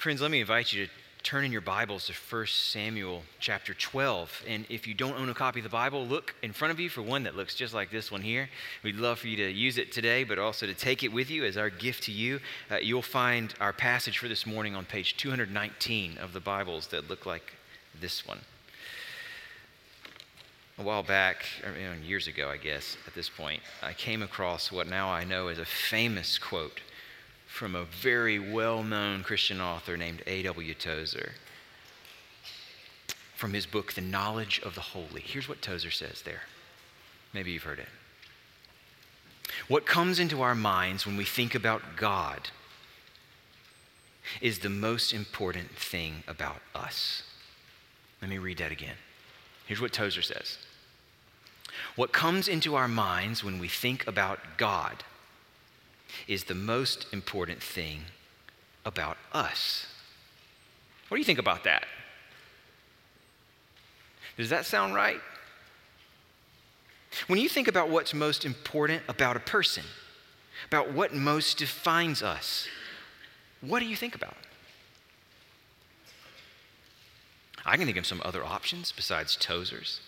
Friends, let me invite you to turn in your Bibles to 1 Samuel chapter 12. And if you don't own a copy of the Bible, look in front of you for one that looks just like this one here. We'd love for you to use it today, but also to take it with you as our gift to you. Uh, you'll find our passage for this morning on page 219 of the Bibles that look like this one. A while back, years ago, I guess, at this point, I came across what now I know is a famous quote from a very well known Christian author named A.W. Tozer from his book, The Knowledge of the Holy. Here's what Tozer says there. Maybe you've heard it. What comes into our minds when we think about God is the most important thing about us. Let me read that again. Here's what Tozer says What comes into our minds when we think about God is the most important thing about us. What do you think about that? Does that sound right? When you think about what's most important about a person, about what most defines us, what do you think about? I can think of some other options besides Tozer's.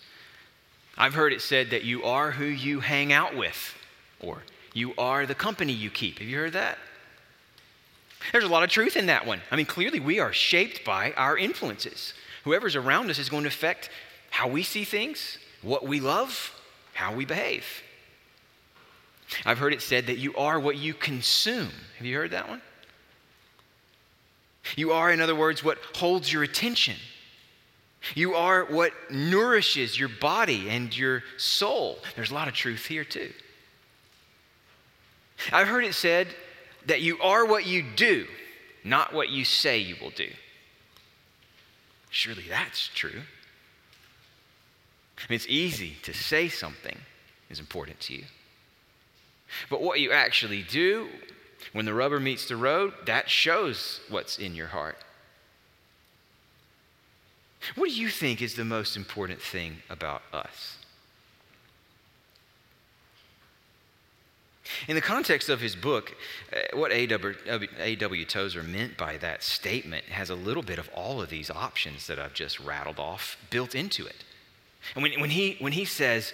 I've heard it said that you are who you hang out with, or you are the company you keep. Have you heard that? There's a lot of truth in that one. I mean, clearly we are shaped by our influences. Whoever's around us is going to affect how we see things, what we love, how we behave. I've heard it said that you are what you consume. Have you heard that one? You are, in other words, what holds your attention. You are what nourishes your body and your soul. There's a lot of truth here, too. I've heard it said that you are what you do, not what you say you will do. Surely that's true. I mean, it's easy to say something is important to you. But what you actually do when the rubber meets the road, that shows what's in your heart. What do you think is the most important thing about us? In the context of his book, uh, what A.W. Tozer meant by that statement has a little bit of all of these options that I've just rattled off built into it. And when, when, he, when he says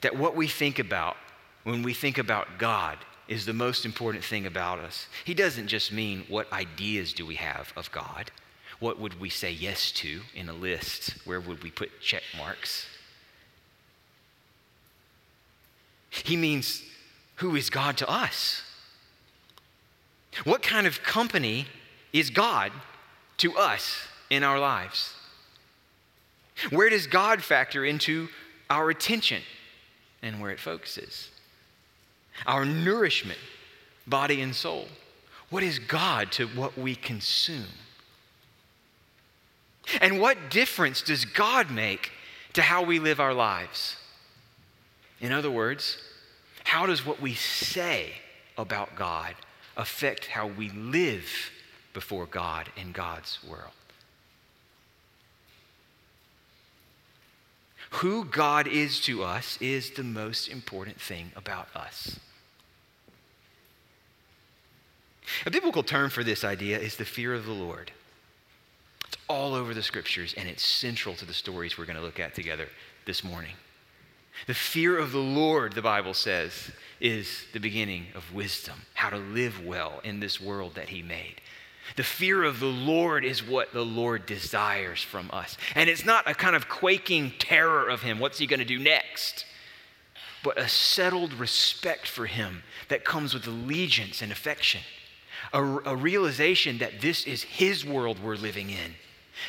that what we think about when we think about God is the most important thing about us, he doesn't just mean what ideas do we have of God. What would we say yes to in a list? Where would we put check marks? He means who is God to us? What kind of company is God to us in our lives? Where does God factor into our attention and where it focuses? Our nourishment, body and soul. What is God to what we consume? And what difference does God make to how we live our lives? In other words, how does what we say about God affect how we live before God in God's world? Who God is to us is the most important thing about us. A biblical term for this idea is the fear of the Lord. It's all over the scriptures, and it's central to the stories we're going to look at together this morning. The fear of the Lord, the Bible says, is the beginning of wisdom, how to live well in this world that He made. The fear of the Lord is what the Lord desires from us. And it's not a kind of quaking terror of Him. What's He going to do next? But a settled respect for Him that comes with allegiance and affection. A, a realization that this is His world we're living in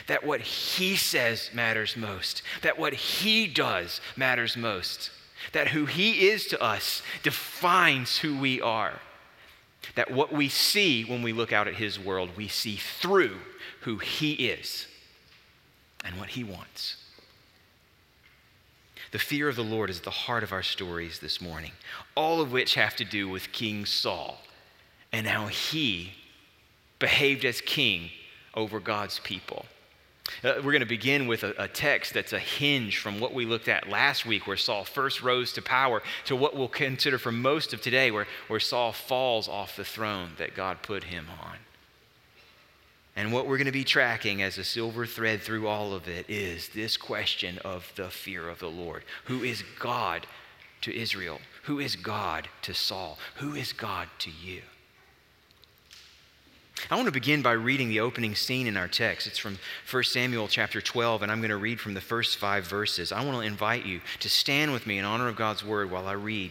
that what he says matters most, that what he does matters most, that who he is to us defines who we are, that what we see when we look out at his world, we see through who he is and what he wants. The fear of the Lord is at the heart of our stories this morning, all of which have to do with King Saul and how he behaved as king over God's people. Uh, we're going to begin with a, a, text that's a hinge from what we looked at last week, where Saul first rose to power, to what we'll consider for most of today, where, where Saul falls off the throne that God put him on. And what we're going to be tracking as a silver thread through all of it is this question of the fear of the Lord. Who is God to Israel? Who is God to Saul? Who is God to you? I want to begin by reading the opening scene in our text. It's from 1 Samuel chapter 12, and I'm going to read from the first five verses. I want to invite you to stand with me in honor of God's word while I read,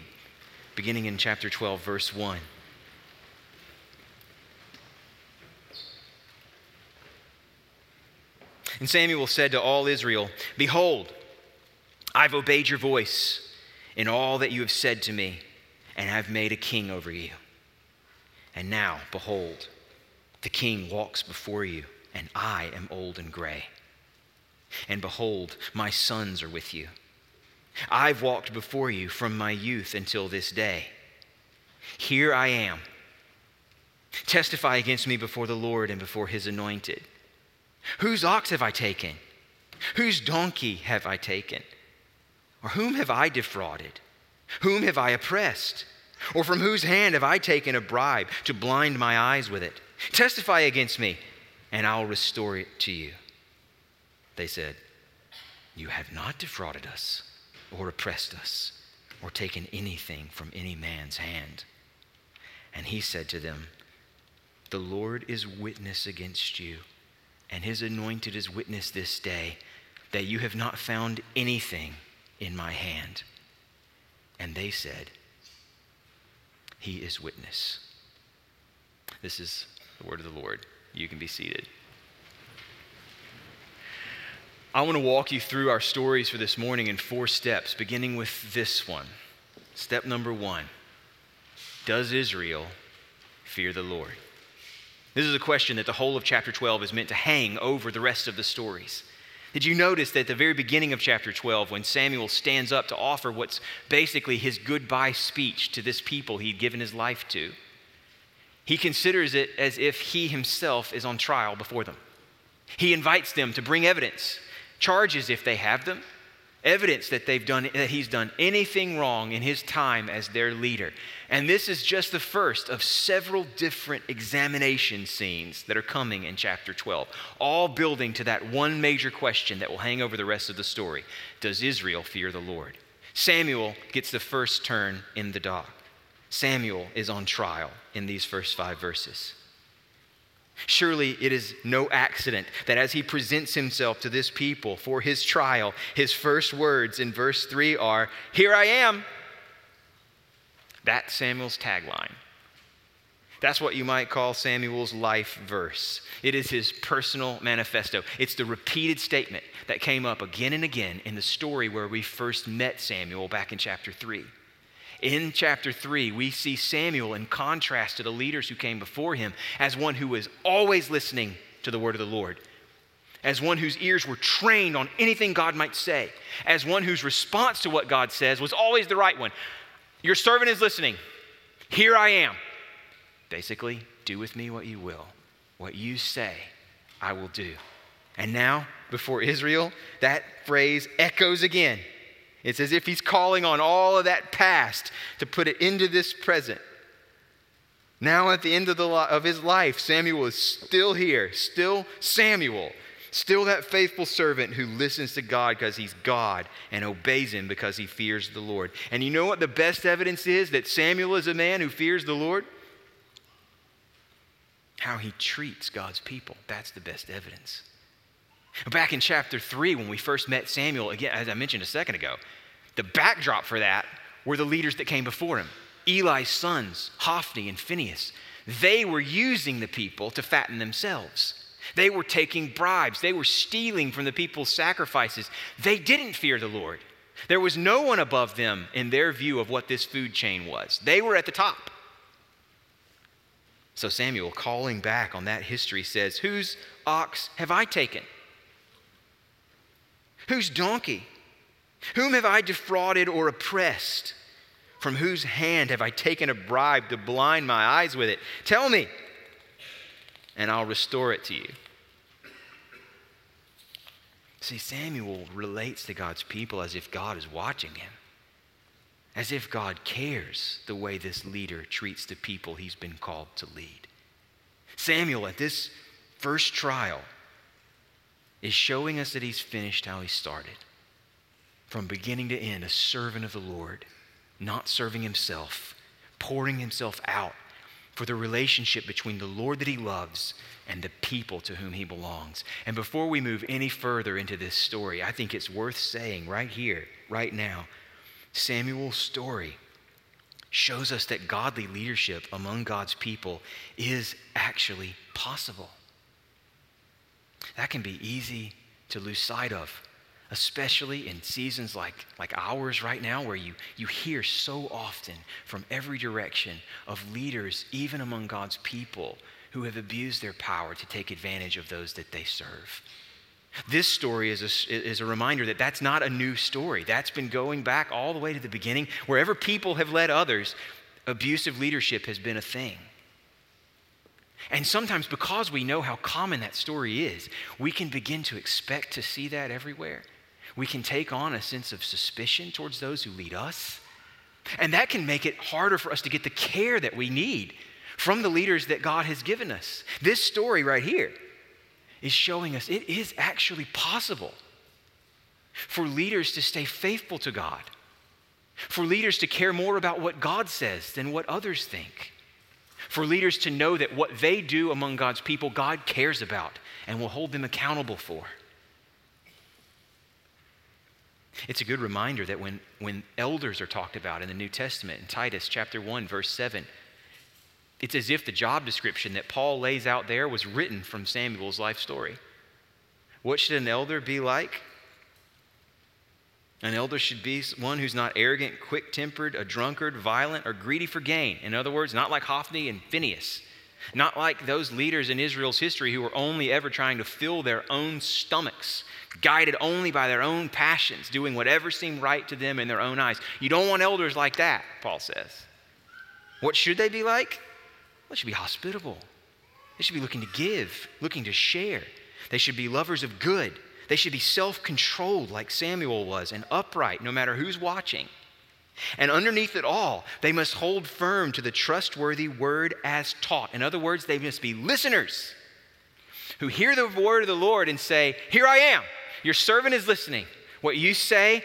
beginning in chapter 12, verse 1. And Samuel said to all Israel, Behold, I've obeyed your voice in all that you have said to me, and I've made a king over you. And now, behold, the king walks before you, and I am old and gray. And behold, my sons are with you. I've walked before you from my youth until this day. Here I am. Testify against me before the Lord and before his anointed. Whose ox have I taken? Whose donkey have I taken? Or whom have I defrauded? Whom have I oppressed? Or from whose hand have I taken a bribe to blind my eyes with it? Testify against me, and I'll restore it to you. They said, You have not defrauded us, or oppressed us, or taken anything from any man's hand. And he said to them, The Lord is witness against you, and his anointed is witness this day, that you have not found anything in my hand. And they said, He is witness. This is the word of the Lord. You can be seated. I want to walk you through our stories for this morning in four steps, beginning with this one. Step number one Does Israel fear the Lord? This is a question that the whole of chapter 12 is meant to hang over the rest of the stories. Did you notice that at the very beginning of chapter 12, when Samuel stands up to offer what's basically his goodbye speech to this people he'd given his life to, he considers it as if he himself is on trial before them. He invites them to bring evidence, charges if they have them, evidence that they've done that he's done anything wrong in his time as their leader. And this is just the first of several different examination scenes that are coming in chapter 12, all building to that one major question that will hang over the rest of the story. Does Israel fear the Lord? Samuel gets the first turn in the dock. Samuel is on trial in these first five verses. Surely it is no accident that as he presents himself to this people for his trial, his first words in verse 3 are, Here I am. That's Samuel's tagline. That's what you might call Samuel's life verse. It is his personal manifesto. It's the repeated statement that came up again and again in the story where we first met Samuel back in chapter 3. In chapter 3, we see Samuel in contrast to the leaders who came before him as one who was always listening to the word of the Lord, as one whose ears were trained on anything God might say, as one whose response to what God says was always the right one. Your servant is listening. Here I am. Basically, do with me what you will. What you say, I will do. And now, before Israel, that phrase echoes again. It's as if he's calling on all of that past to put it into this present. Now, at the end of, the, of his life, Samuel is still here, still Samuel, still that faithful servant who listens to God because he's God and obeys him because he fears the Lord. And you know what the best evidence is that Samuel is a man who fears the Lord? How he treats God's people. That's the best evidence. Back in chapter 3, when we first met Samuel, again, as I mentioned a second ago, the backdrop for that were the leaders that came before him Eli's sons, Hophni and Phinehas. They were using the people to fatten themselves. They were taking bribes. They were stealing from the people's sacrifices. They didn't fear the Lord. There was no one above them in their view of what this food chain was. They were at the top. So Samuel, calling back on that history, says, Whose ox have I taken? Whose donkey? Whom have I defrauded or oppressed? From whose hand have I taken a bribe to blind my eyes with it? Tell me, and I'll restore it to you. See, Samuel relates to God's people as if God is watching him, as if God cares the way this leader treats the people he's been called to lead. Samuel, at this first trial is showing us that he's finished how he started. From beginning to end, a servant of the Lord, not serving himself, pouring himself out for the relationship between the Lord that he loves and the people to whom he belongs. And before we move any further into this story, I think it's worth saying right here, right now, Samuel's story shows us that godly leadership among God's people is actually possible. That can be easy to lose sight of, especially in seasons like, like ours right now, where you, you hear so often from every direction of leaders, even among God's people, who have abused their power to take advantage of those that they serve. This story is a, is a reminder that that's not a new story. That's been going back all the way to the beginning. Wherever people have led others, abusive leadership has been a thing. And sometimes, because we know how common that story is, we can begin to expect to see that everywhere. We can take on a sense of suspicion towards those who lead us. And that can make it harder for us to get the care that we need from the leaders that God has given us. This story right here is showing us it is actually possible for leaders to stay faithful to God, for leaders to care more about what God says than what others think, for leaders to know that what they do among God's people, God cares about and will hold them accountable for. It's a good reminder that when, when elders are talked about in the New Testament, in Titus chapter 1, verse 7, it's as if the job description that Paul lays out there was written from Samuel's life story. What should an elder be like? An elder should be one who's not arrogant, quick tempered, a drunkard, violent, or greedy for gain. In other words, not like Hophni and Phinehas. Not like those leaders in Israel's history who were only ever trying to fill their own stomachs, guided only by their own passions, doing whatever seemed right to them in their own eyes. You don't want elders like that, Paul says. What should they be like? Well, they should be hospitable. They should be looking to give, looking to share. They should be lovers of good. They should be self controlled, like Samuel was, and upright, no matter who's watching. And underneath it all, they must hold firm to the trustworthy word as taught. In other words, they must be listeners who hear the word of the Lord and say, Here I am. Your servant is listening. What you say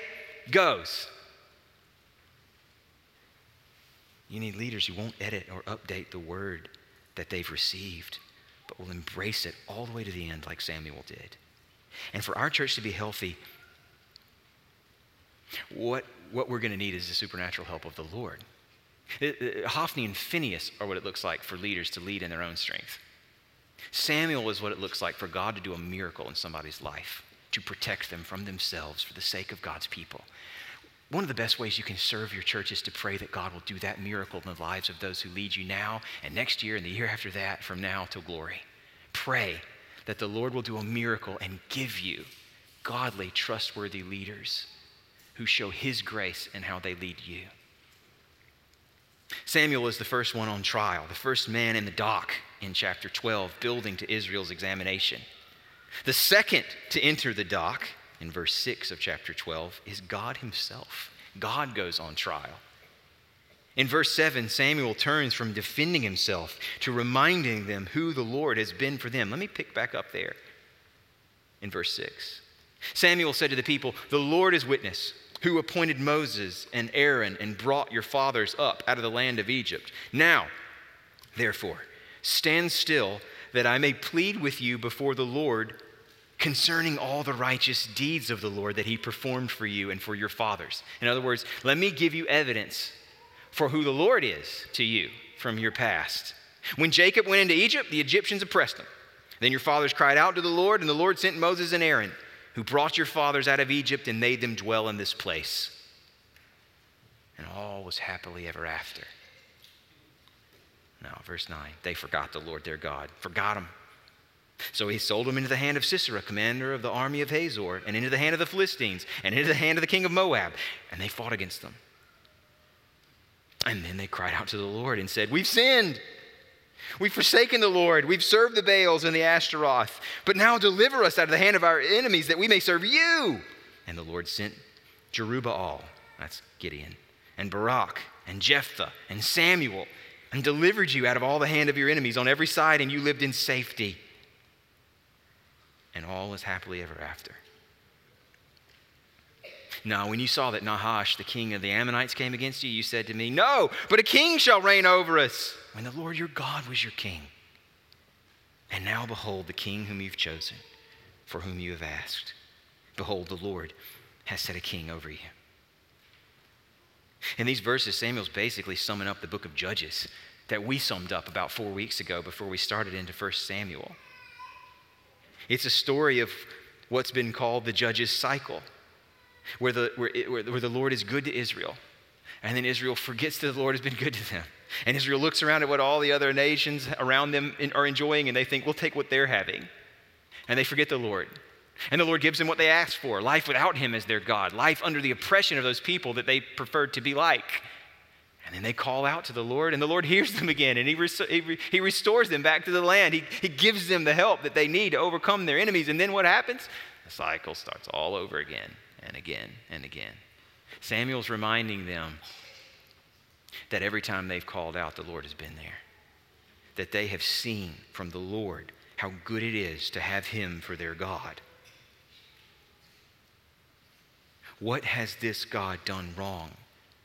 goes. You need leaders who won't edit or update the word that they've received, but will embrace it all the way to the end, like Samuel did. And for our church to be healthy, what, what we're going to need is the supernatural help of the Lord. Uh, uh, Hophni and Phinehas are what it looks like for leaders to lead in their own strength. Samuel is what it looks like for God to do a miracle in somebody's life, to protect them from themselves for the sake of God's people. One of the best ways you can serve your church is to pray that God will do that miracle in the lives of those who lead you now and next year and the year after that, from now till glory. Pray that the Lord will do a miracle and give you godly, trustworthy leaders who show His grace in how they lead you. Samuel is the first one on trial, the first man in the dock in chapter 12, building to Israel's examination. The second to enter the dock in verse 6 of chapter 12 is God Himself. God goes on trial. In verse 7, Samuel turns from defending himself to reminding them who the Lord has been for them. Let me pick back up there in verse 6. Samuel said to the people, The Lord is witness, who appointed Moses and Aaron and brought your fathers up out of the land of Egypt. Now, therefore, stand still that I may plead with you before the Lord concerning all the righteous deeds of the Lord that he performed for you and for your fathers. In other words, let me give you evidence for who the Lord is to you from your past. When Jacob went into Egypt, the Egyptians oppressed him. Then your fathers cried out to the Lord, and the Lord sent Moses and Aaron, who brought your fathers out of Egypt and made them dwell in this place. And all was happily ever after. Now, verse 9, they forgot the Lord their God, forgot him so he sold them into the hand of Sisera, commander of the army of Hazor, and into the hand of the Philistines, and into the hand of the king of Moab, and they fought against them. And then they cried out to the Lord and said, We've sinned. We've forsaken the Lord. We've served the Baals and the Ashtaroth. But now deliver us out of the hand of our enemies that we may serve you. And the Lord sent Jerubbaal, that's Gideon, and Barak, and Jephthah, and Samuel, and delivered you out of all the hand of your enemies on every side, and you lived in safety. and all was happily ever after. Now, when you saw that Nahash, the king of the Ammonites, came against you, you said to me, No, but a king shall reign over us, when the Lord your God was your king. And now, behold, the king whom you've chosen, for whom you have asked. Behold, the Lord has set a king over you. In these verses, Samuel's basically summing up the book of Judges that we summed up about four weeks ago before we started into 1 Samuel. It's a story of what's been called the Judges cycle where the, where, it, where, where the Lord is good to Israel. And then Israel forgets that the Lord has been good to them. And Israel looks around at what all the other nations around them are enjoying, and they think, we'll take what they're having. And they forget the Lord. And the Lord gives them what they asked for life without Him as their God, life under the oppression of those people that they preferred to be like. And then they call out to the Lord, and the Lord hears them again, and He, res- he, he restores them back to the land. He, he gives them the help that they need to overcome their enemies. And then what happens? The cycle starts all over again and again and again. Samuel's reminding them that every time they've called out, the Lord has been there. That they have seen from the Lord how good it is to have Him for their God. What has this God done wrong?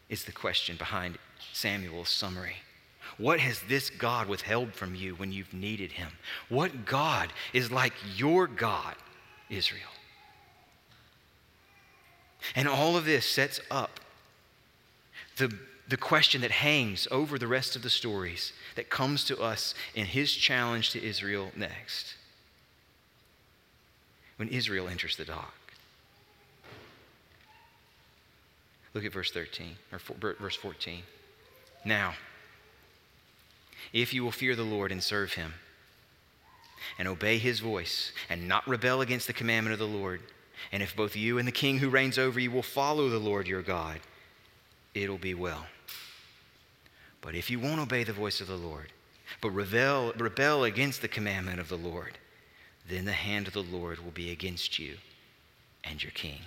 Is the question behind Samuel's summary. What has this God withheld from you when you've needed Him? What God is like your God, Israel? And all of this sets up the, the question that hangs over the rest of the stories that comes to us in his challenge to Israel next. When Israel enters the dock. Look at verse 13, or verse 14. Now, if you will fear the Lord and serve him, and obey his voice, and not rebel against the commandment of the Lord, and if both you and the king who reigns over you will follow the Lord your God, it'll be well. But if you won't obey the voice of the Lord, but rebel, rebel against the commandment of the Lord, then the hand of the Lord will be against you and your king.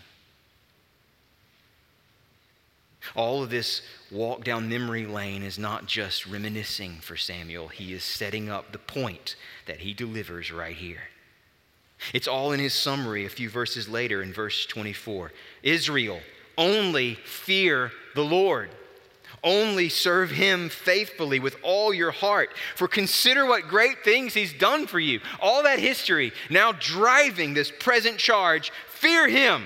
All of this walk down memory lane is not just reminiscing for Samuel, he is setting up the point that he delivers right here. It's all in his summary a few verses later in verse 24. Israel, only fear the Lord. Only serve him faithfully with all your heart. For consider what great things he's done for you. All that history now driving this present charge. Fear him.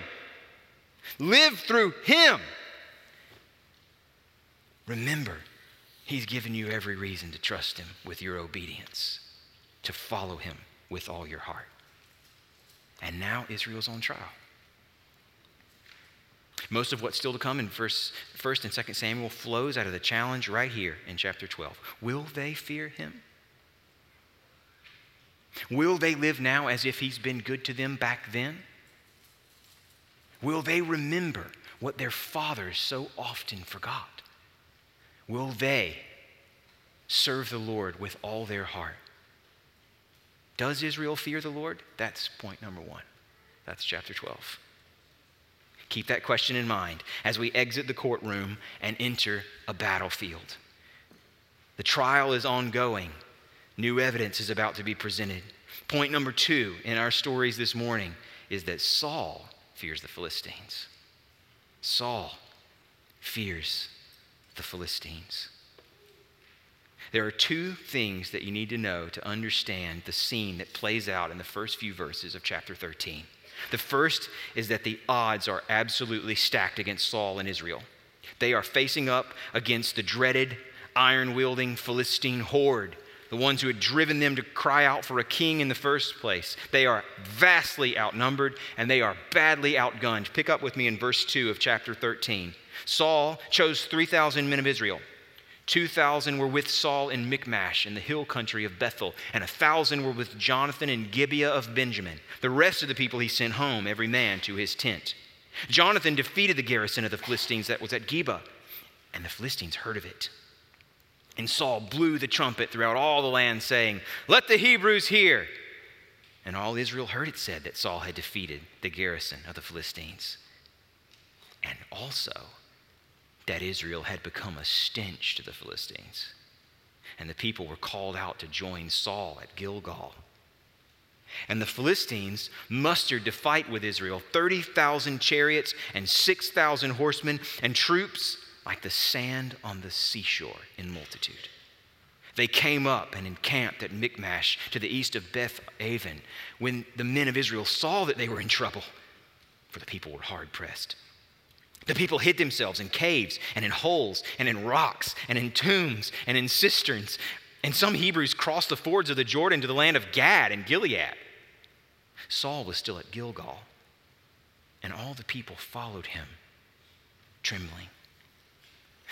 Live through him. Remember, he's given you every reason to trust him with your obedience, to follow him with all your heart. And now Israel's on trial. Most of what's still to come in first, first and second Samuel flows out of the challenge right here in chapter 12. Will they fear him? Will they live now as if he's been good to them back then? Will they remember what their fathers so often forgot? Will they serve the Lord with all their heart? Does Israel fear the Lord? That's point number one. That's chapter 12. Keep that question in mind as we exit the courtroom and enter a battlefield. The trial is ongoing, new evidence is about to be presented. Point number two in our stories this morning is that Saul fears the Philistines. Saul fears the Philistines. There are two things that you need to know to understand the scene that plays out in the first few verses of chapter 13. The first is that the odds are absolutely stacked against Saul and Israel. They are facing up against the dreaded, iron wielding Philistine horde, the ones who had driven them to cry out for a king in the first place. They are vastly outnumbered and they are badly outgunned. Pick up with me in verse 2 of chapter 13. Saul chose 3,000 men of Israel 2,000 were with Saul in Michmash in the hill country of Bethel, and a 1,000 were with Jonathan in Gibeah of Benjamin. The rest of the people he sent home, every man to his tent. Jonathan defeated the garrison of the Philistines that was at Geba, and the Philistines heard of it. And Saul blew the trumpet throughout all the land, saying, Let the Hebrews hear. And all Israel heard it said that Saul had defeated the garrison of the Philistines. And also, that Israel had become a stench to the Philistines. And the people were called out to join Saul at Gilgal. And the Philistines mustered to fight with Israel 30,000 chariots and 6,000 horsemen and troops like the sand on the seashore in multitude. They came up and encamped at Michmash to the east of Beth Aven when the men of Israel saw that they were in trouble, for the people were hard pressed. The people hid themselves in caves and in holes and in rocks and in tombs and in cisterns. And some Hebrews crossed the fords of the Jordan to the land of Gad and Gilead. Saul was still at Gilgal, and all the people followed him, trembling.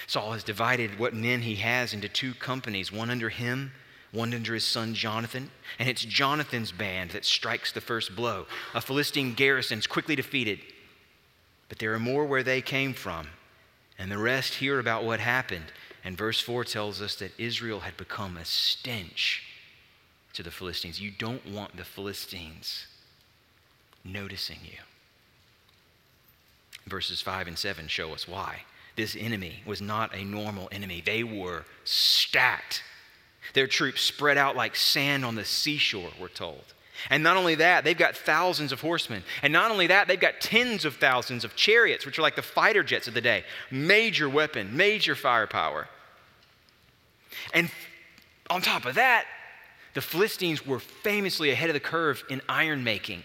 Saul has divided what men he has into two companies, one under him, one under his son Jonathan. And it's Jonathan's band that strikes the first blow. A Philistine garrison is quickly defeated. But there are more where they came from. And the rest hear about what happened. And verse 4 tells us that Israel had become a stench to the Philistines. You don't want the Philistines noticing you. Verses 5 and 7 show us why. This enemy was not a normal enemy, they were stacked. Their troops spread out like sand on the seashore, we're told. And not only that, they've got thousands of horsemen. And not only that, they've got tens of thousands of chariots, which are like the fighter jets of the day. Major weapon, major firepower. And on top of that, the Philistines were famously ahead of the curve in iron making.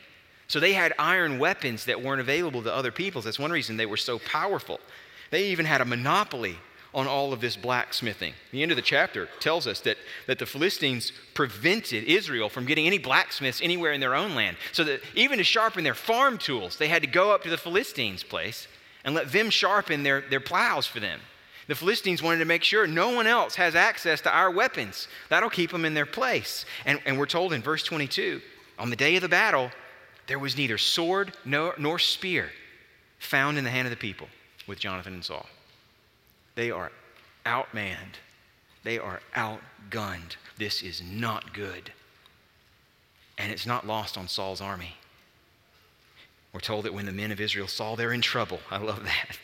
So they had iron weapons that weren't available to other peoples. That's one reason they were so powerful. They even had a monopoly on all of this blacksmithing. The end of the chapter tells us that, that the Philistines prevented Israel from getting any blacksmiths anywhere in their own land. So that even to sharpen their farm tools, they had to go up to the Philistines' place and let them sharpen their, their plows for them. The Philistines wanted to make sure no one else has access to our weapons. That'll keep them in their place. And, and we're told in verse 22 on the day of the battle, there was neither sword nor, nor spear found in the hand of the people with Jonathan and Saul. They are outmanned, they are outgunned. This is not good. And it's not lost on Saul's army. We're told that when the men of Israel saw they're in trouble, I love that.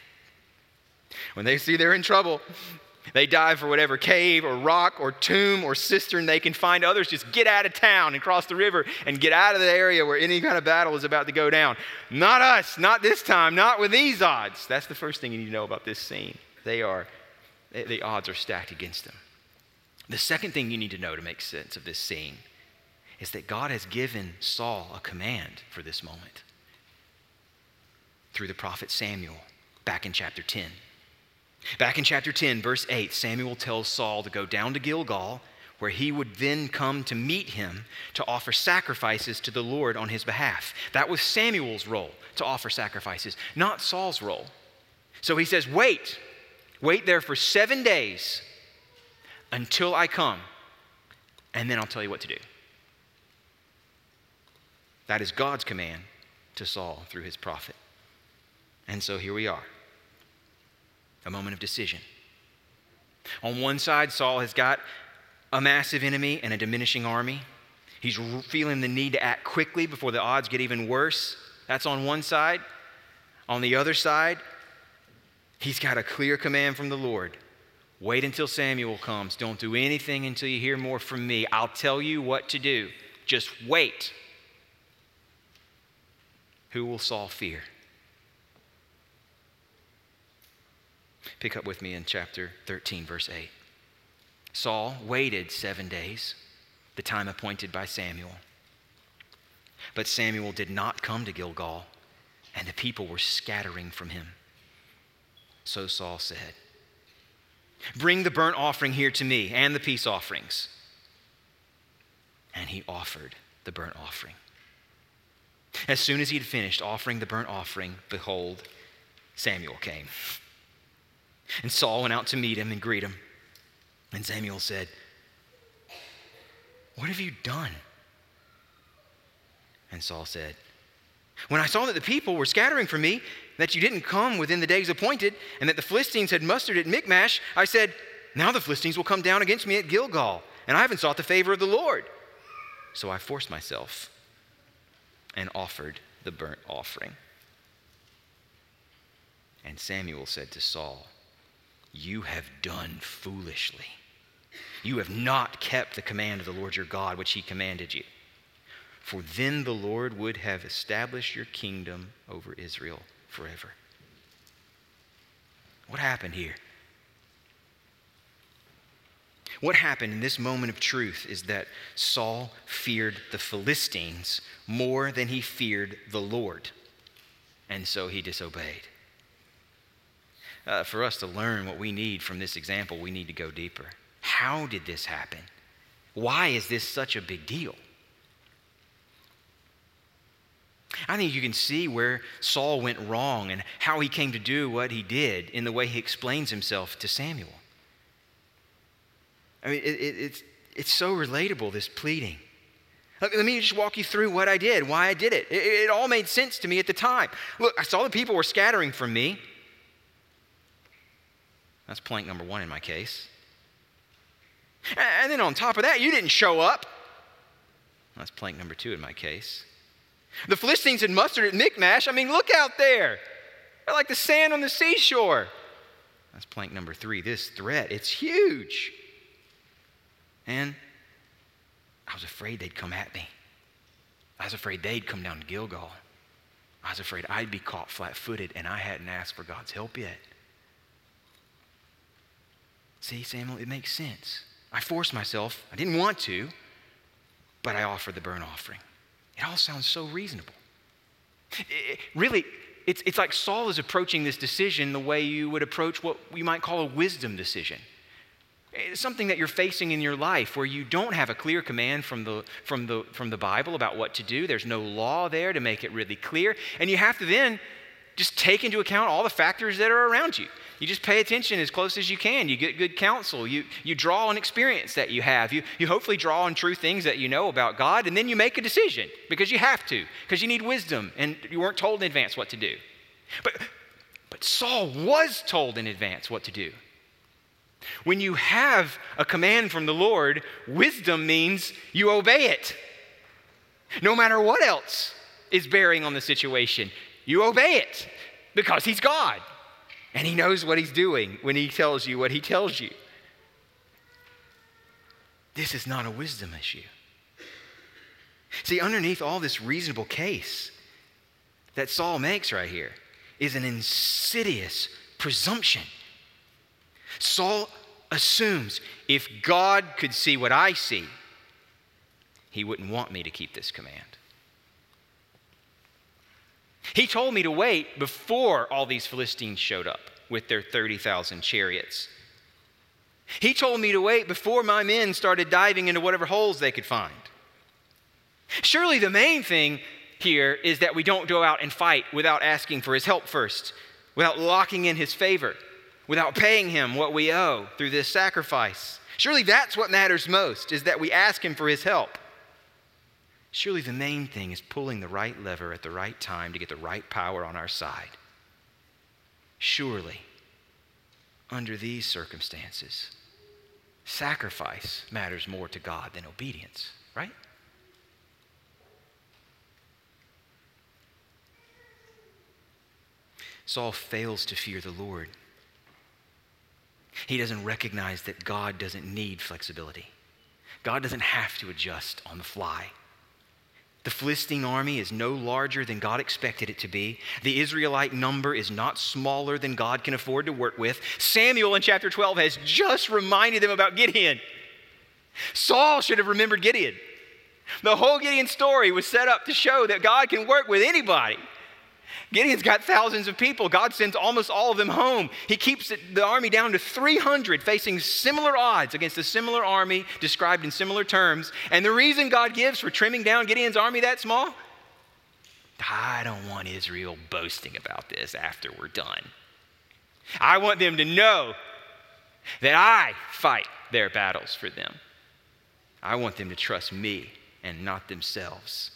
When they see they're in trouble, they dive for whatever cave or rock or tomb or cistern they can find. Others just get out of town and cross the river and get out of the area where any kind of battle is about to go down. Not us, not this time, not with these odds. That's the first thing you need to know about this scene. They are, eh, the odds are stacked against them. The second thing you need to know to make sense of this scene is that God has given Saul a command for this moment through the prophet Samuel back in chapter 10. Back in chapter 10, verse 8, Samuel tells Saul to go down to Gilgal, where he would then come to meet him to offer sacrifices to the Lord on his behalf. That was Samuel's role, to offer sacrifices, not Saul's role. So he says, Wait, wait there for seven days until I come, and then I'll tell you what to do. That is God's command to Saul through his prophet. And so here we are a moment of decision. On one side, Saul has got a massive enemy and a diminishing army. He's feeling the need to act quickly before the odds get even worse. That's on one side. On the other side, he's got a clear command from the Lord wait until Samuel comes. Don't do anything until you hear more from me. I'll tell you what to do. Just wait. Who will Saul fear? Pick up with me in chapter 13, verse 8. Saul waited seven days, the time appointed by Samuel. But Samuel did not come to Gilgal, and the people were scattering from him. So Saul said, Bring the burnt offering here to me and the peace offerings. And he offered the burnt offering. As soon as he had finished offering the burnt offering, behold, Samuel came. And Saul went out to meet him and greet him. And Samuel said, What have you done? And Saul said, When I saw that the people were scattering from me, that you didn't come within the days appointed, and that the Philistines had mustered at Michmash, I said, Now the Philistines will come down against me at Gilgal, and I haven't sought the favor of the Lord. So I forced myself and offered the burnt offering. And Samuel said to Saul, you have done foolishly. You have not kept the command of the Lord your God, which he commanded you. For then the Lord would have established your kingdom over Israel forever. What happened here? What happened in this moment of truth is that Saul feared the Philistines more than he feared the Lord, and so he disobeyed. Uh, for us to learn what we need from this example, we need to go deeper. How did this happen? Why is this such a big deal? I think you can see where Saul went wrong and how he came to do what he did in the way he explains himself to Samuel. I mean, it, it, it's, it's so relatable, this pleading. Let, me just walk you through what I did, why I did it. it. It all made sense to me at the time. Look, I saw the people were scattering from me. That's plank number one in my case. And then on top of that, you didn't show up. That's plank number two in my case. The Philistines had mustered at Michmash. I mean, look out there. They're like the sand on the seashore. That's plank number three. This threat, it's huge. And I was afraid they'd come at me. I was afraid they'd come down to Gilgal. I was afraid I'd be caught flat footed and I hadn't asked for God's help yet. See, Samuel, it makes sense. I forced myself, I didn't want to, but I offered the burnt offering. It all sounds so reasonable. It, really, it's, it's like Saul is approaching this decision the way you would approach what you might call a wisdom decision. It's something that you're facing in your life where you don't have a clear command from the, from, the, from the Bible about what to do. There's no law there to make it really clear. And you have to then just take into account all the factors that are around you. You just pay attention as close as you can. You get good counsel. You, you draw on experience that you have. You, you hopefully draw on true things that you know about God, and then you make a decision because you have to, because you need wisdom, and you weren't told in advance what to do. But, but Saul was told in advance what to do. When you have a command from the Lord, wisdom means you obey it. No matter what else is bearing on the situation, you obey it because He's God. And he knows what he's doing when he tells you what he tells you. This is not a wisdom issue. See, underneath all this reasonable case that Saul makes right here is an insidious presumption. Saul assumes if God could see what I see, he wouldn't want me to keep this command. He told me to wait before all these Philistines showed up with their 30,000 chariots. He told me to wait before my men started diving into whatever holes they could find. Surely the main thing here is that we don't go out and fight without asking for his help first, without locking in his favor, without paying him what we owe through this sacrifice. Surely that's what matters most, is that we ask him for his help. Surely the main thing is pulling the right lever at the right time to get the right power on our side. Surely, under these circumstances, sacrifice matters more to God than obedience, right? Saul fails to fear the Lord. He doesn't recognize that God doesn't need flexibility. God doesn't have to adjust on the fly. The Philistine army is no larger than God expected it to be. The Israelite number is not smaller than God can afford to work with. Samuel in chapter 12 has just reminded them about Gideon. Saul should have remembered Gideon. The whole Gideon story was set up to show that God can work with anybody. Gideon's got thousands of people. God sends almost all of them home. He keeps the army down to 300, facing similar odds against a similar army described in similar terms. And the reason God gives for trimming down Gideon's army that small? I don't want Israel boasting about this after we're done. I want them to know that I fight their battles for them. I want them to trust me and not themselves.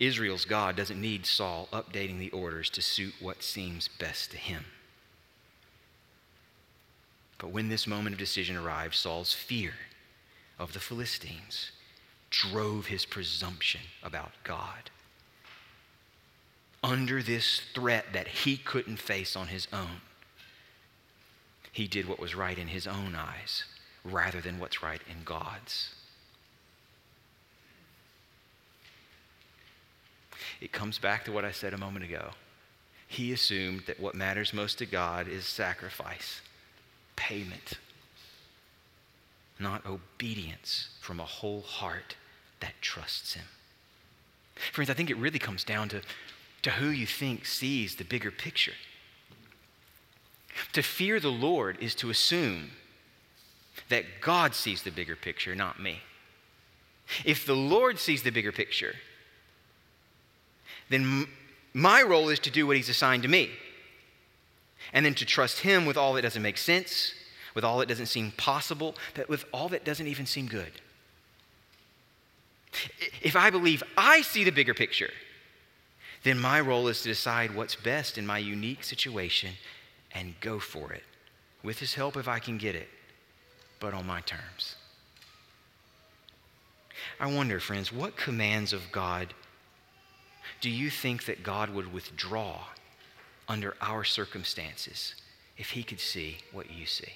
Israel's God doesn't need Saul updating the orders to suit what seems best to him. But when this moment of decision arrived, Saul's fear of the Philistines drove his presumption about God. Under this threat that he couldn't face on his own, he did what was right in his own eyes, rather than what's right in God's. It comes back to what I said a moment ago. He assumed that what matters most to God is sacrifice, payment, not obedience from a whole heart that trusts Him. Friends, I think it really comes down to, to who you think sees the bigger picture. To fear the Lord is to assume that God sees the bigger picture, not me. If the Lord sees the bigger picture, then my role is to do what He's assigned to me. And then to trust Him with all that doesn't make sense, with all that doesn't seem possible, that with all that doesn't even seem good. If I believe I see the bigger picture, then my role is to decide what's best in my unique situation and go for it, with His help if I can get it, but on my terms. I wonder, friends, what commands of God do you think that God would withdraw under our circumstances if He could see what you see?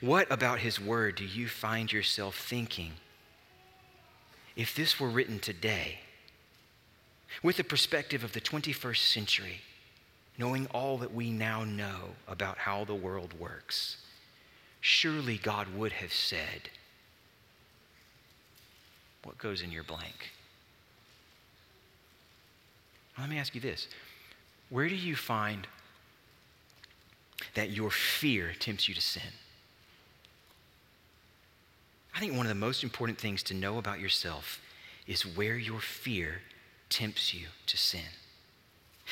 What about His Word do you find yourself thinking? If this were written today, with the perspective of the 21st century, knowing all that we now know about how the world works, surely God would have said, What goes in your blank? Let me ask you this where do you find that your fear tempts you to sin? I think one of the most important things to know about yourself is where your fear tempts you to sin.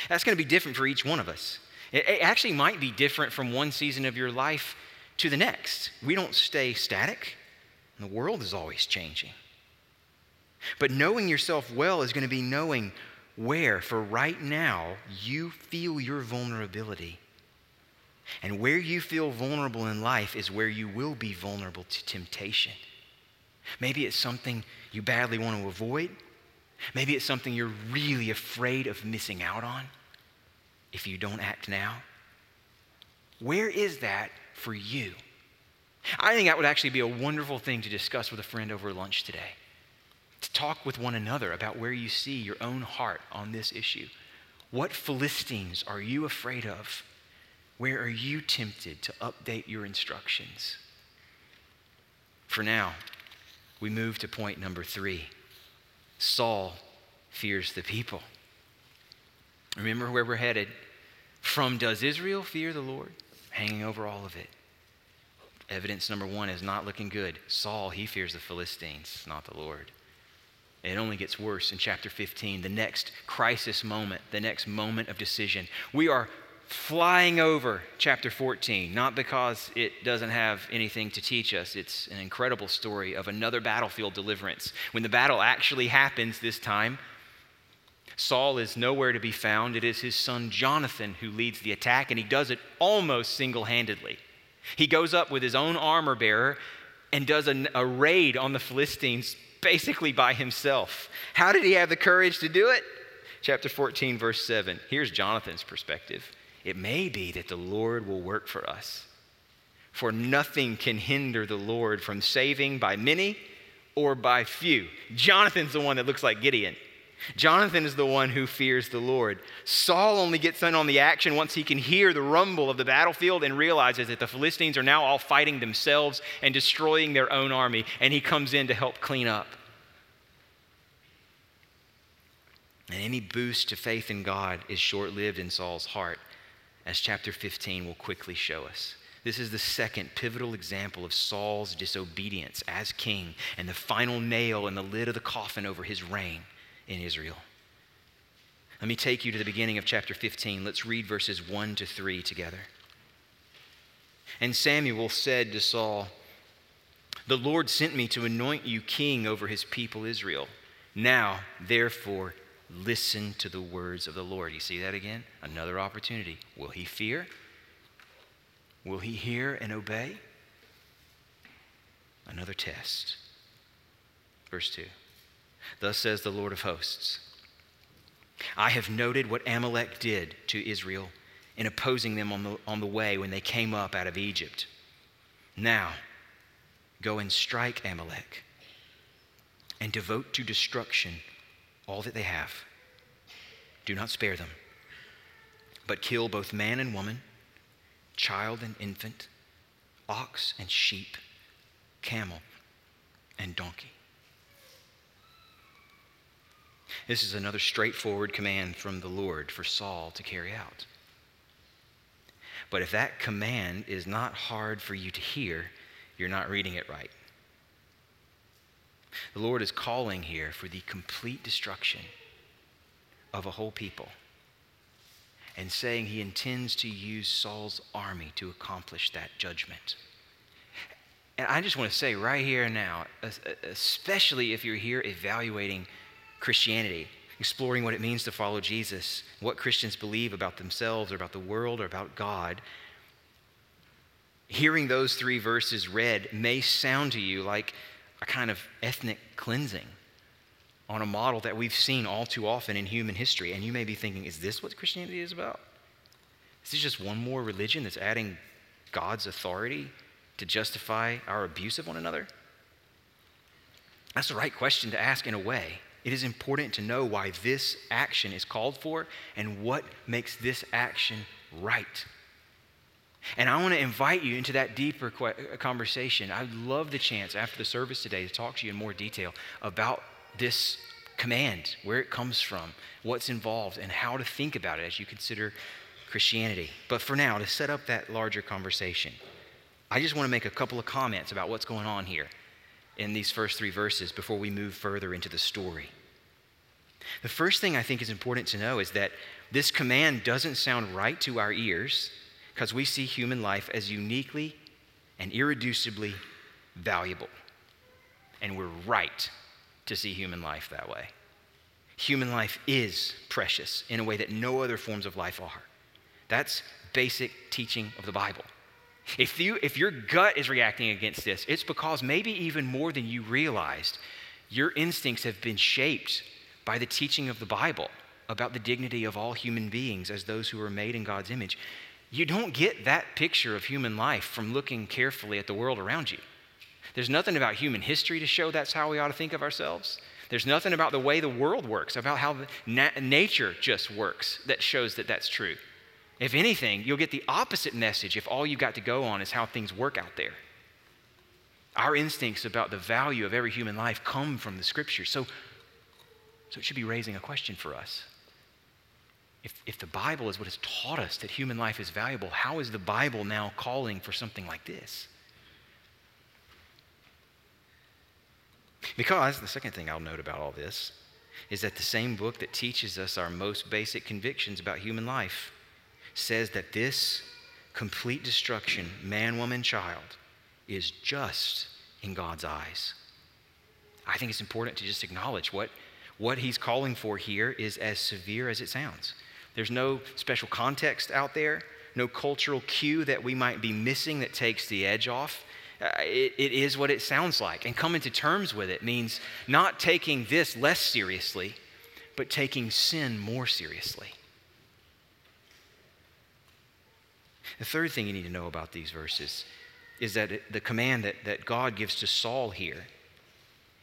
That's going to be different for each one of us. It, actually might be different from one season of your life to the next. We don't stay static, the world is always changing. But knowing yourself well is going to be knowing where, for right now, you feel your vulnerability. And where you feel vulnerable in life is where you will be vulnerable to temptation. Maybe it's something you badly want to avoid. Maybe it's something you're really afraid of missing out on if you don't act now. Where is that for you? I think that would actually be a wonderful thing to discuss with a friend over lunch today. To talk with one another about where you see your own heart on this issue. What Philistines are you afraid of? Where are you tempted to update your instructions? For now, we move to point number three Saul fears the people. Remember where we're headed. From does Israel fear the Lord? Hanging over all of it. Evidence number one is not looking good. Saul, he fears the Philistines, not the Lord. It only gets worse in chapter 15, the next crisis moment, the next moment of decision. We are flying over chapter 14, not because it doesn't have anything to teach us. It's an incredible story of another battlefield deliverance. When the battle actually happens this time, Saul is nowhere to be found. It is his son Jonathan who leads the attack, and he does it almost single handedly. He goes up with his own armor bearer and does a, a raid on the Philistines basically by himself. How did he have the courage to do it? Chapter 14, verse 7. Here's Jonathan's perspective. It may be that the Lord will work for us. For nothing can hinder the Lord from saving by many or by few. Jonathan's the one that looks like Gideon. Jonathan is the one who fears the Lord. Saul only gets in on the action once he can hear the rumble of the battlefield and realizes that the Philistines are now all fighting themselves and destroying their own army, and he comes in to help clean up. And any boost to faith in God is short lived in Saul's heart as chapter 15 will quickly show us. This is the second pivotal example of Saul's disobedience as king and the final nail in the lid of the coffin over his reign in Israel. Let me take you to the beginning of chapter 15. Let's read verses 1 to 3 together. And Samuel said to Saul, The Lord sent me to anoint you king over his people Israel. Now, therefore, listen to the words of the Lord. You see that again? Another opportunity. Will he fear? Will he hear and obey? Another test. Verse 2. Thus says the Lord of hosts I have noted what Amalek did to Israel in opposing them on the, on the way when they came up out of Egypt. Now, go and strike Amalek and devote to destruction all that they have. Do not spare them, but kill both man and woman, child and infant, ox and sheep, camel and donkey. This is another straightforward command from the Lord for Saul to carry out. But if that command is not hard for you to hear, you're not reading it right. The Lord is calling here for the complete destruction of a whole people and saying he intends to use Saul's army to accomplish that judgment. And I just want to say right here and now, especially if you're here evaluating Christianity, exploring what it means to follow Jesus, what Christians believe about themselves or about the world or about God, hearing those three verses read may sound to you like a kind of ethnic cleansing on a model that we've seen all too often in human history. And you may be thinking, is this what Christianity is about? Is this just one more religion that's adding God's authority to justify our abuse of one another? That's the right question to ask in a way. It is important to know why this action is called for and what makes this action right. And I want to invite you into that deeper uh, conversation. I'd love the chance after the service today to talk to you in more detail about this command, where it comes from, what's involved, and how to think about it as you consider Christianity. But for now, to set up that larger conversation, I just want to make a couple of comments about what's going on here in these first three verses before we move further into the story. The first thing I think is important to know is that this command doesn't sound right to our ears because we see human life as uniquely and irreducibly valuable. And we're right to see human life that way. Human life is precious in a way that no other forms of life are. That's basic teaching of the Bible. If, you, if your gut is reacting against this, it's because maybe even more than you realized, your instincts have been shaped by the teaching of the Bible about the dignity of all human beings as those who are made in God's image. You don't get that picture of human life from looking carefully at the world around you. There's nothing about human history to show that's how we ought to think of ourselves. There's nothing about the way the world works, about how na- nature just works, that shows that that's true. If anything, you'll get the opposite message if all you've got to go on is how things work out there. Our instincts about the value of every human life come from the scriptures. So, so it should be raising a question for us. If, if the Bible is what has taught us that human life is valuable, how is the Bible now calling for something like this? Because the second thing I'll note about all this is that the same book that teaches us our most basic convictions about human life says that this complete destruction, man, woman, child, is just in God's eyes. I think it's important to just acknowledge what, what he's calling for here is as severe as it sounds. There's no special context out there, no cultural cue that we might be missing that takes the edge off. Uh, it, it is what it sounds like. And coming to terms with it means not taking this less seriously, but taking sin more seriously. The third thing you need to know about these verses is that the command that, that God gives to Saul here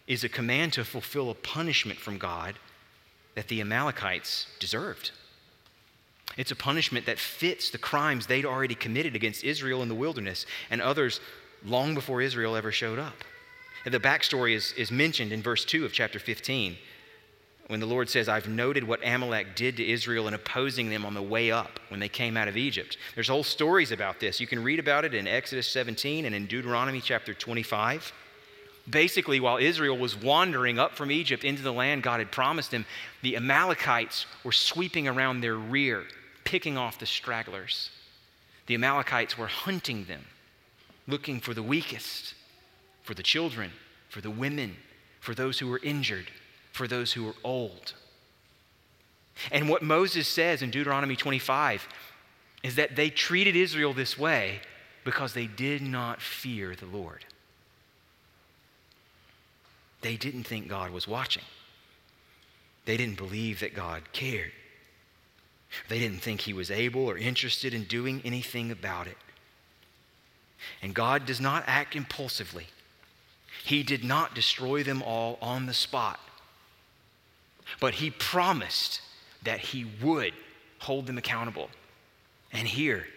is a command to fulfill a punishment from God that the Amalekites deserved. It's a punishment that fits the crimes they'd already committed against Israel in the wilderness and others long before Israel ever showed up. The backstory is, is mentioned in verse 2 of chapter 15 when the Lord says, I've noted what Amalek did to Israel in opposing them on the way up when they came out of Egypt. There's whole stories about this. You can read about it in Exodus 17 and in Deuteronomy chapter 25. Basically, while Israel was wandering up from Egypt into the land God had promised them, the Amalekites were sweeping around their rear, picking off the stragglers. The Amalekites were hunting them, looking for the weakest, for the children, for the women, for those who were injured for those who are old. And what Moses says in Deuteronomy 25 is that they treated Israel this way because they did not fear the Lord. They didn't think God was watching. They didn't believe that God cared. They didn't think he was able or interested in doing anything about it. And God does not act impulsively. He did not destroy them all on the spot. But he promised that he would hold them accountable. And here,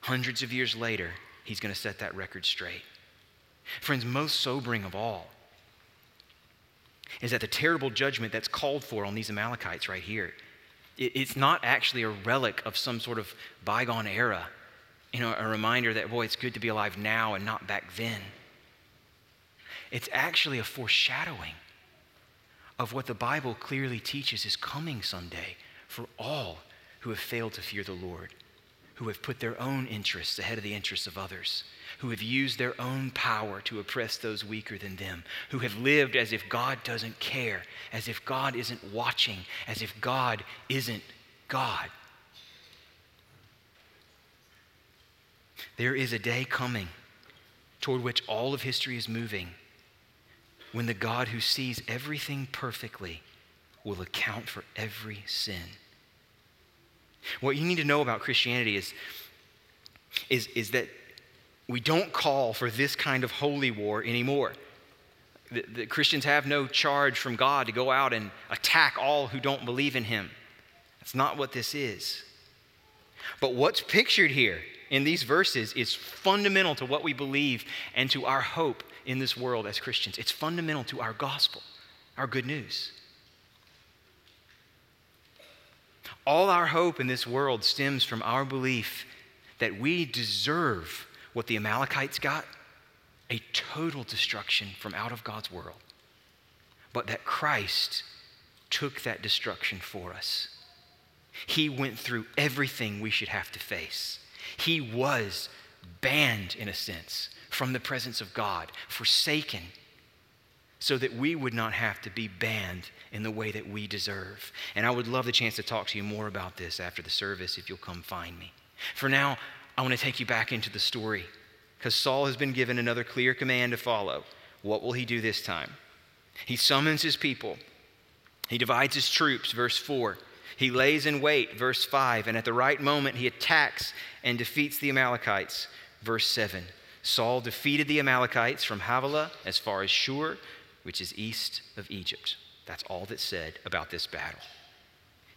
hundreds of years later, he's going to set that record straight. Friends, most sobering of all is that the terrible judgment that's called for on these Amalekites right here, it's not actually a relic of some sort of bygone era, you know, a reminder that, boy, it's good to be alive now and not back then. It's actually a foreshadowing of what the Bible clearly teaches is coming someday for all who have failed to fear the Lord, who have put their own interests ahead of the interests of others, who have used their own power to oppress those weaker than them, who have lived as if God doesn't care, as if God isn't watching, as if God isn't God. There is a day coming toward which all of history is moving when the God who sees everything perfectly will account for every sin. What you need to know about Christianity is, is, is that we don't call for this kind of holy war anymore. The, the, Christians have no charge from God to go out and attack all who don't believe in Him. That's not what this is. But what's pictured here in these verses is fundamental to what we believe and to our hope in this world as Christians. It's fundamental to our gospel, our good news. All our hope in this world stems from our belief that we deserve what the Amalekites got a total destruction from out of God's world, but that Christ took that destruction for us. He went through everything we should have to face. He was banned, in a sense, from the presence of God, forsaken, so that we would not have to be banned in the way that we deserve. And I would love the chance to talk to you more about this after the service if you'll come find me. For now, I want to take you back into the story because Saul has been given another clear command to follow. What will he do this time? He summons his people, he divides his troops, verse 4. He lays in wait, verse 5, and at the right moment he attacks and defeats the Amalekites, verse 7. Saul defeated the Amalekites from Havilah as far as Shur, which is east of Egypt. That's all that's said about this battle.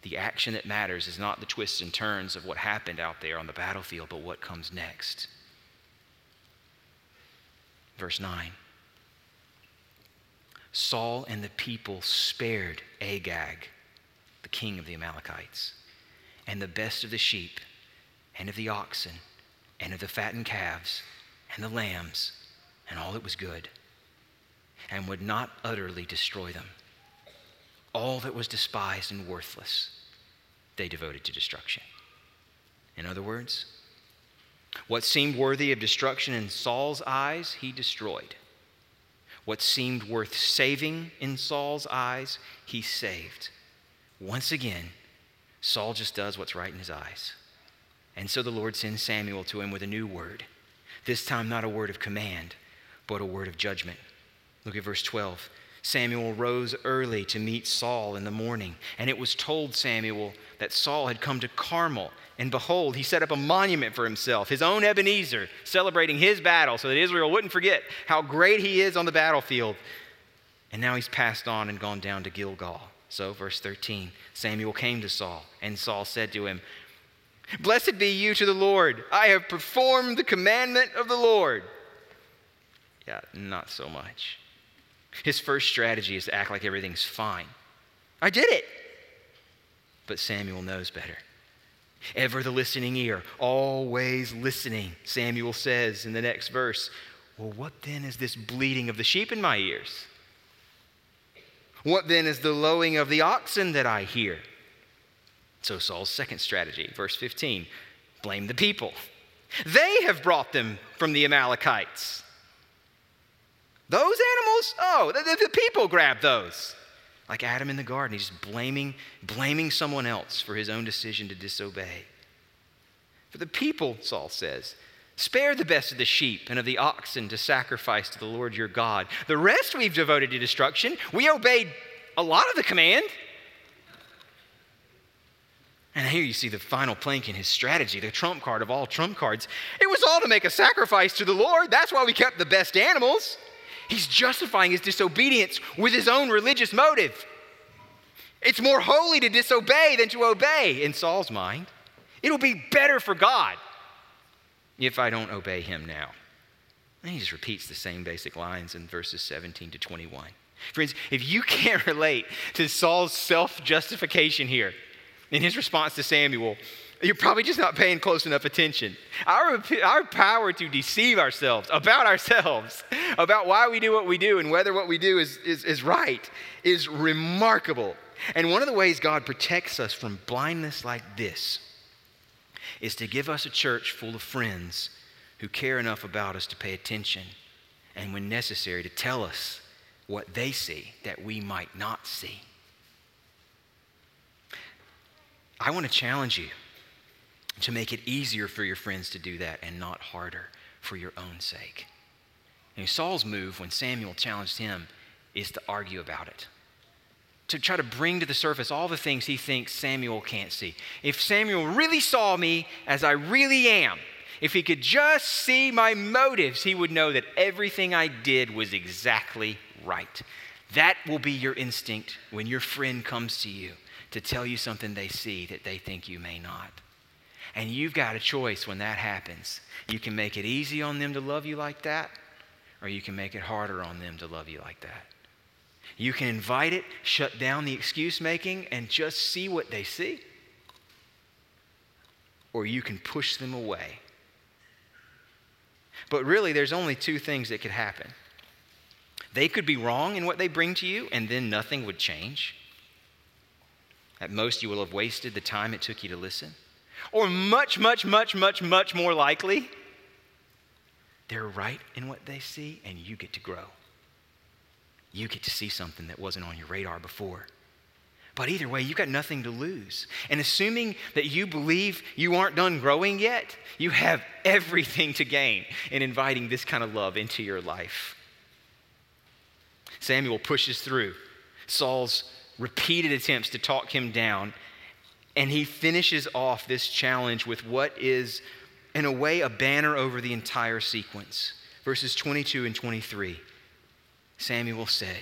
The action that matters is not the twists and turns of what happened out there on the battlefield, but what comes next. Verse 9 Saul and the people spared Agag, the king of the Amalekites, and the best of the sheep, and of the oxen, and of the fattened calves and the lambs and all that was good, and would not utterly destroy them. All that was despised and worthless, they devoted to destruction. In other words, what seemed worthy of destruction in Saul's eyes, he destroyed. What seemed worth saving in Saul's eyes, he saved. Once again, Saul just does what's right in his eyes. And so the Lord sends Samuel to him with a new word this time, not a word of command, but a word of judgment. Look at verse 12. Samuel rose early to meet Saul in the morning, and it was told Samuel that Saul had come to Carmel. And behold, he set up a monument for himself, his own Ebenezer, celebrating his battle so that Israel wouldn't forget how great he is on the battlefield. And now he's passed on and gone down to Gilgal. So, verse 13 Samuel came to Saul, and Saul said to him, Blessed be you to the Lord. I have performed the commandment of the Lord. Yeah, not so much. His first strategy is to act like everything's fine. I did it. But Samuel knows better. Ever the listening ear, always listening, Samuel says in the next verse. Well, what then is this bleating of the sheep in my ears? What then is the lowing of the oxen that I hear? So Saul's second strategy, verse 15, blame the people. They have brought them from the Amalekites. Those animals? Oh, the, the people grabbed those. Like Adam in the garden, he's blaming, blaming someone else for his own decision to disobey. For the people, Saul says, spare the best of the sheep and of the oxen to sacrifice to the Lord your God. The rest we've devoted to destruction. We obeyed a lot of the command. And here you see the final plank in his strategy, the trump card of all trump cards. It was all to make a sacrifice to the Lord. That's why we kept the best animals. He's justifying his disobedience with his own religious motive. It's more holy to disobey than to obey in Saul's mind. It'll be better for God if I don't obey him now. And he just repeats the same basic lines in verses 17 to 21. Friends, if you can't relate to Saul's self justification here in his response to Samuel, you're probably just not paying close enough attention. Our, our power to deceive ourselves about ourselves, about why we do what we do and whether what we do is, is, is right, is remarkable. And one of the ways God protects us from blindness like this is to give us a church full of friends who care enough about us to pay attention and, when necessary, to tell us what they see that we might not see. I want to challenge you to make it easier for your friends to do that and not harder for your own sake. And Saul's move when Samuel challenged him is to argue about it to try to bring to the surface all the things he thinks Samuel can't see. If Samuel really saw me as I really am, if he could just see my motives, he would know that everything I did was exactly right. That will be your instinct when your friend comes to you to tell you something they see that they think you may not. And you've got a choice when that happens. You can make it easy on them to love you like that, or you can make it harder on them to love you like that. You can invite it, shut down the excuse making, and just see what they see. Or you can push them away. But really, there's only two things that could happen. They could be wrong in what they bring to you, and then nothing would change. At most, you will have wasted the time it took you to listen. Or much, much, much, much, much more likely, they're right in what they see, and you get to grow you get to see something that wasn't on your radar before. But either way, you've got nothing to lose. And assuming that you believe you aren't done growing yet, you have everything to gain in inviting this kind of love into your life. Samuel pushes through Saul's repeated attempts to talk him down, and he finishes off this challenge with what is, in a way, a banner over the entire sequence. Verses 22 and 23. Samuel said,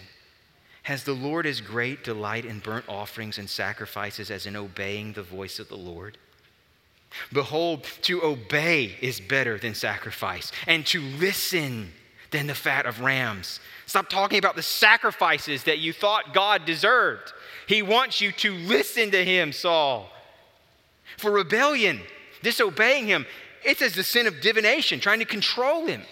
Has the Lord as great delight in burnt offerings and sacrifices as in obeying the voice of the Lord? Behold, to obey is better than sacrifice, and to listen than the fat of rams. Stop talking about the sacrifices that you thought God deserved. He wants you to listen to Him, Saul. For rebellion, disobeying Him, it's as the sin of divination, trying to control Him.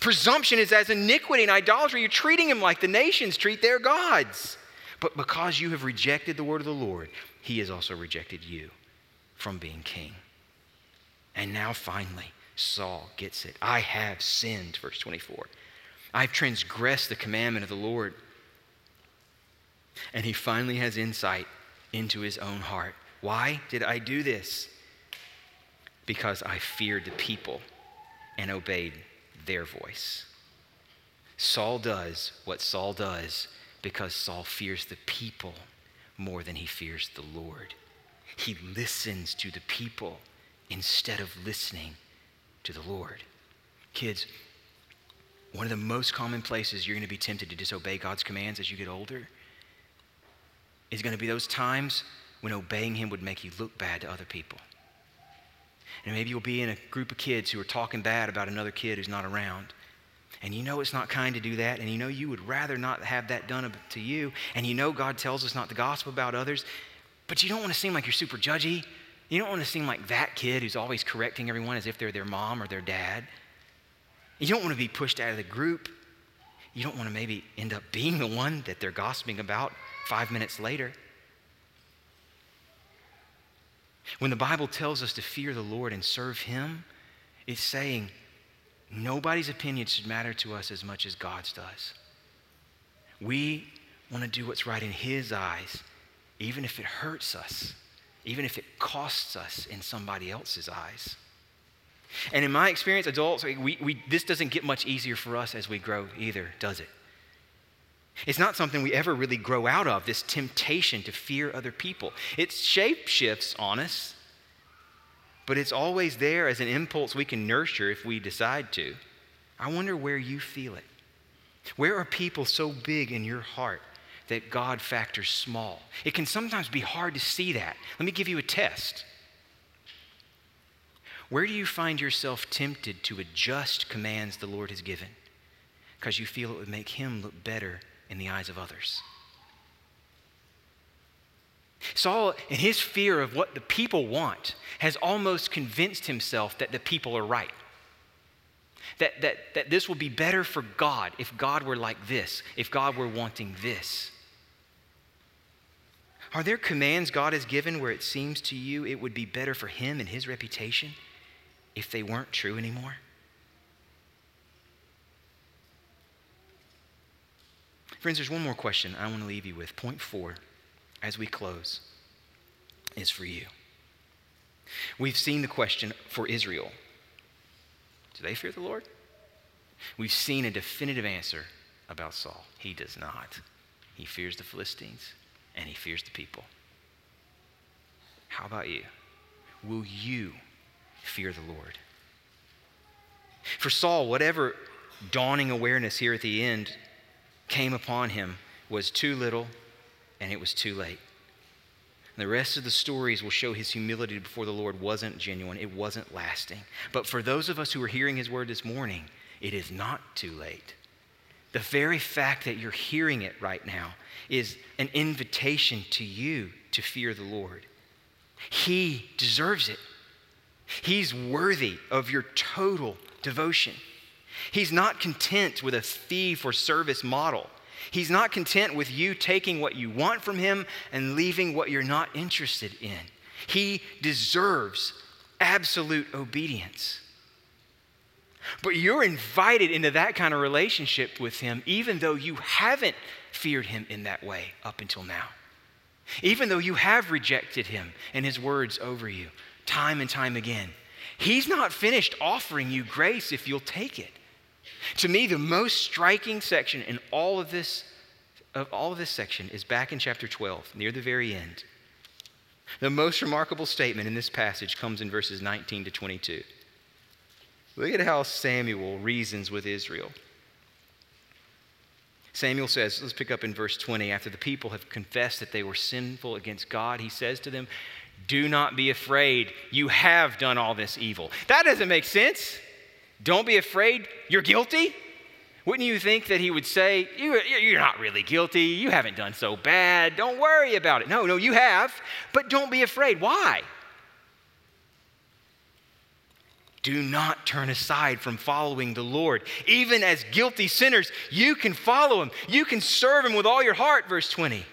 Presumption is as iniquity and idolatry. You're treating him like the nations treat their gods. But because you have rejected the word of the Lord, he has also rejected you from being king. And now finally, Saul gets it. I have sinned, verse 24. I've transgressed the commandment of the Lord. And he finally has insight into his own heart. Why did I do this? Because I feared the people and obeyed their voice. Saul does what Saul does because Saul fears the people more than he fears the Lord. He listens to the people instead of listening to the Lord. Kids, one of the most common places you're going to be tempted to disobey God's commands as you get older is going to be those times when obeying Him would make you look bad to other people. And maybe you'll be in a group of kids who are talking bad about another kid who's not around. And you know it's not kind to do that. And you know you would rather not have that done to you. And you know God tells us not to gossip about others. But you don't want to seem like you're super judgy. You don't want to seem like that kid who's always correcting everyone as if they're their mom or their dad. You don't want to be pushed out of the group. You don't want to maybe end up being the one that they're gossiping about five minutes later. When the Bible tells us to fear the Lord and serve Him, it's saying nobody's opinion should matter to us as much as God's does. We want to do what's right in His eyes, even if it hurts us, even if it costs us in somebody else's eyes. And in my experience, adults, we, we, this doesn't get much easier for us as we grow either, does it? It's not something we ever really grow out of, this temptation to fear other people. It shape shifts on us, but it's always there as an impulse we can nurture if we decide to. I wonder where you feel it. Where are people so big in your heart that God factors small? It can sometimes be hard to see that. Let me give you a test. Where do you find yourself tempted to adjust commands the Lord has given because you feel it would make Him look better in the eyes of others? Saul, in his fear of what the people want, has almost convinced himself that the people are right. That, that, that this will be better for God if God were like this, if God were wanting this. Are there commands God has given where it seems to you it would be better for him and his reputation if they weren't true anymore? Friends, there's one more question I want to leave you with. Point four, as we close, is for you. We've seen the question for Israel Do they fear the Lord? We've seen a definitive answer about Saul. He does not. He fears the Philistines and he fears the people. How about you? Will you fear the Lord? For Saul, whatever dawning awareness here at the end came upon him was too little and it was too late. And the rest of the stories will show his humility before the Lord wasn't genuine, it wasn't lasting. But for those of us who are hearing his word this morning, it is not too late. The very fact that you're hearing it right now is an invitation to you to fear the Lord. He deserves it. He's worthy of your total devotion. He's not content with a fee for service model. He's not content with you taking what you want from him and leaving what you're not interested in. He deserves absolute obedience. But you're invited into that kind of relationship with him, even though you haven't feared him in that way up until now. Even though you have rejected him and his words over you time and time again. He's not finished offering you grace if you'll take it. To me, the most striking section in all of this, of all of this section is back in chapter 12, near the very end. The most remarkable statement in this passage comes in verses 19 to 22. Look at how Samuel reasons with Israel. Samuel says, let's pick up in verse 20. After the people have confessed that they were sinful against God, he says to them, Do not be afraid. You have done all this evil. That doesn't make sense. Don't be afraid. You're guilty. Wouldn't you think that he would say, You're not really guilty. You haven't done so bad. Don't worry about it. No, no, you have. But don't be afraid. Why? Do not turn aside from following the Lord. Even as guilty sinners, you can follow him. You can serve him with all your heart, verse 20.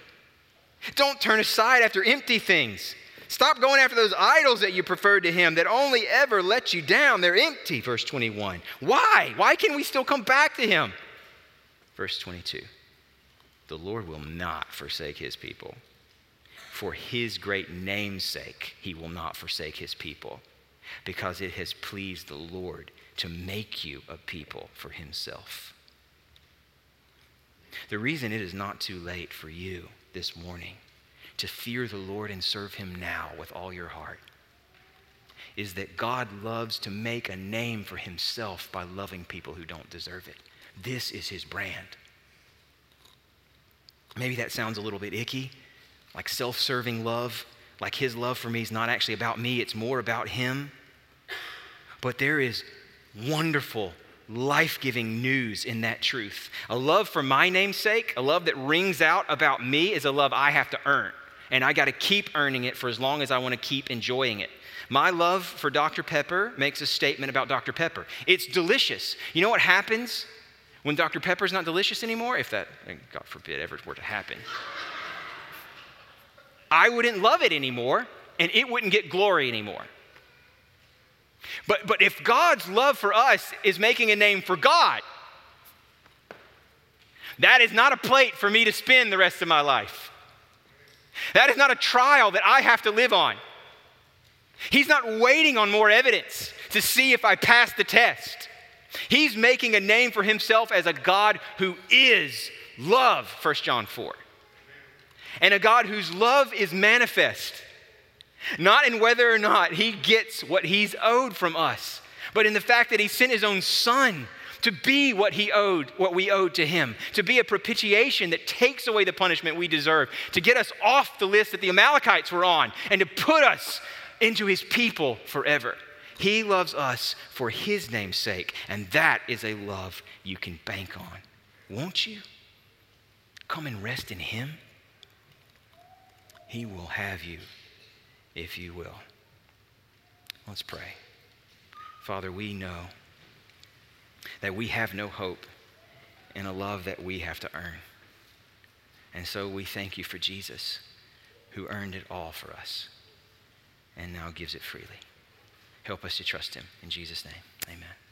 Don't turn aside after empty things. Stop going after those idols that you preferred to him that only ever let you down. They're empty, verse 21. Why? Why can we still come back to him? Verse 22. The Lord will not forsake his people. For his great name's sake, he will not forsake his people because it has pleased the Lord to make you a people for himself. The reason it is not too late for you this morning to fear the Lord and serve him now with all your heart is that God loves to make a name for himself by loving people who don't deserve it. This is his brand. Maybe that sounds a little bit icky, like self serving love, like his love for me is not actually about me, it's more about him. But there is wonderful, life giving news in that truth. A love for my name's sake, a love that rings out about me, is a love I have to earn. And I got to keep earning it for as long as I want to keep enjoying it. My love for Dr. Pepper makes a statement about Dr. Pepper. It's delicious. You know what happens when Dr. Pepper is not delicious anymore? If that, eh, God forbid, ever were to happen. I wouldn't love it anymore, and it wouldn't get glory anymore. But, but if God's love for us is making a name for God, that is not a plate for me to spin the rest of my life. That is not a trial that I have to live on. He's not waiting on more evidence to see if I pass the test. He's making a name for himself as a God who is love, 1 John 4. And a God whose love is manifest, not in whether or not he gets what he's owed from us, but in the fact that he sent his own son to be what he owed, what we owed to him, to be a propitiation that takes away the punishment we deserve, to get us off the list that the Amalekites were on, and to put us into his people forever. He loves us for his name's sake, and that is a love you can bank on. Won't you? Come and rest in him. He will have you if you will. Let's pray. Father, we know that we have no hope in a love that we have to earn. And so we thank you for Jesus, who earned it all for us and now gives it freely. Help us to trust him. In Jesus' name, amen.